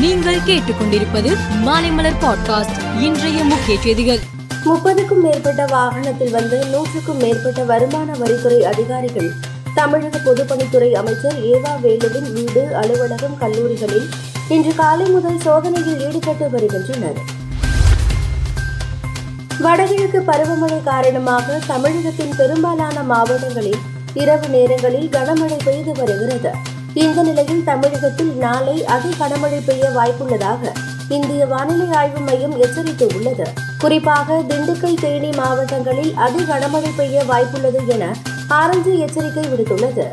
நீங்கள் கேட்டுக்கொண்டிருப்பது மாலைமலர் பாட்காஸ்ட் இன்றைய முக்கிய செய்திகள். முப்பதுக்கும் மேற்பட்ட வாகனத்தில் வந்து நூற்றுக்கும் மேற்பட்ட வருமான வரித்துறை அதிகாரிகள் தமிழக பொதுப்பணித்துறை அமைச்சர் ஏவா வேலுவின் வீடு அலுவலகம் கல்லூரிகளில் இன்று காலை முதல் சோதனையில் ஈடுபட்டு வருகின்றனர். வடகிழக்கு பருவமழை காரணமாக தமிழகத்தின் பெரும்பாலான மாவட்டங்களில் இரவு நேரங்களில் கனமழை பெய்து வருகிறது. தமிழகத்தில் நாளை அதி கனமழை பெய்ய வாய்ப்புள்ளதாக இந்திய வானிலை ஆய்வு மையம் எச்சரித்துள்ளது. குறிப்பாக திண்டுக்கல் தேனி மாவட்டங்களில் அதி கனமழை பெய்ய வாய்ப்புள்ளது என ஆரஞ்சு எச்சரிக்கை விடுத்துள்ளது.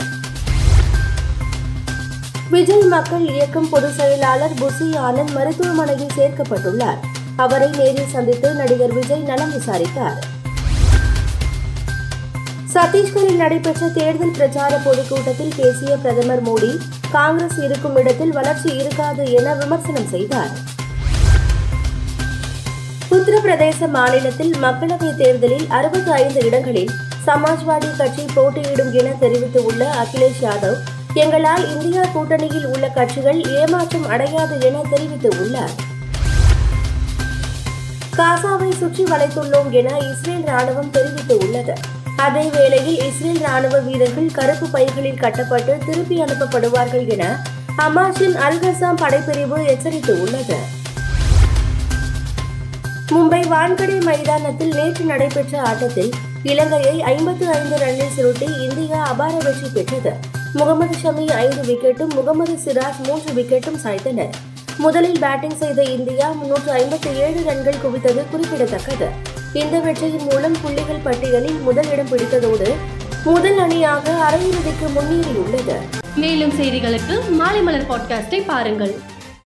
விஜய் மக்கள் இயக்கம் பொதுச் செயலாளர் புசி ஆனந்த் மருத்துவமனையில் சேர்க்கப்பட்டுள்ளார். அவரை நேரில் சந்தித்து நடிகர் விஜய் நலம் விசாரித்தார். சத்தீஸ்கரில் நடைபெற்ற தேர்தல் பிரச்சார பொதுக்கூட்டத்தில் பேசிய பிரதமர் மோடி காங்கிரஸ் இருக்கும் இடத்தில் வளர்ச்சி இருக்காது என விமர்சனம் செய்தார். உத்தரப்பிரதேச மாநிலத்தில் மக்களவைத் தேர்தலில் அறுபத்தி ஐந்து இடங்களில் சமாஜ்வாடி கட்சி போட்டியிடும் என தெரிவித்துள்ள அகிலேஷ் யாதவ் எங்களால் இந்தியா கூட்டணியில் உள்ள கட்சிகள் ஏமாற்றம் அடையாது என தெரிவித்துள்ளார். காசாவை சுற்றி வளைத்துள்ளோம் என இஸ்ரேல் ராணுவம் தெரிவித்துள்ளது. அதே வேளையில் இஸ்ரேல் ராணுவ வீரர்கள் கருப்பு பைகளில் கட்டப்பட்டு திருப்பி அனுப்பப்படுவார்கள் என ஹமாஸின் அல்கசாம் படைப்பிரிவு எச்சரித்துள்ளது. மும்பை வான்கடை மைதானத்தில் நேற்று நடைபெற்ற ஆட்டத்தில் இலங்கையை ஐம்பத்து ஐந்து ரன்னில் சுருட்டி இந்தியா அபார வெற்றி பெற்றது. முகமது ஷமி ஐந்து விக்கெட்டும் முகமது சிராஜ் மூன்று விக்கெட்டும் சாய்த்தனர். முதலில் பேட்டிங் செய்த இந்தியா முன்னூற்று ஐம்பத்தி ஏழு ரன்கள் குவித்தது குறிப்பிடத்தக்கது. இந்த வெற்றியின் மூலம் புள்ளிகள் பட்டியலில் முதல் இடம் பிடித்ததோடு முதல் அணியாக அரையிறுதிக்கு முன்னேறியுள்ளது. மேலும் செய்திகளுக்கு மாலை மலர் பாட்காஸ்டை பாருங்கள்.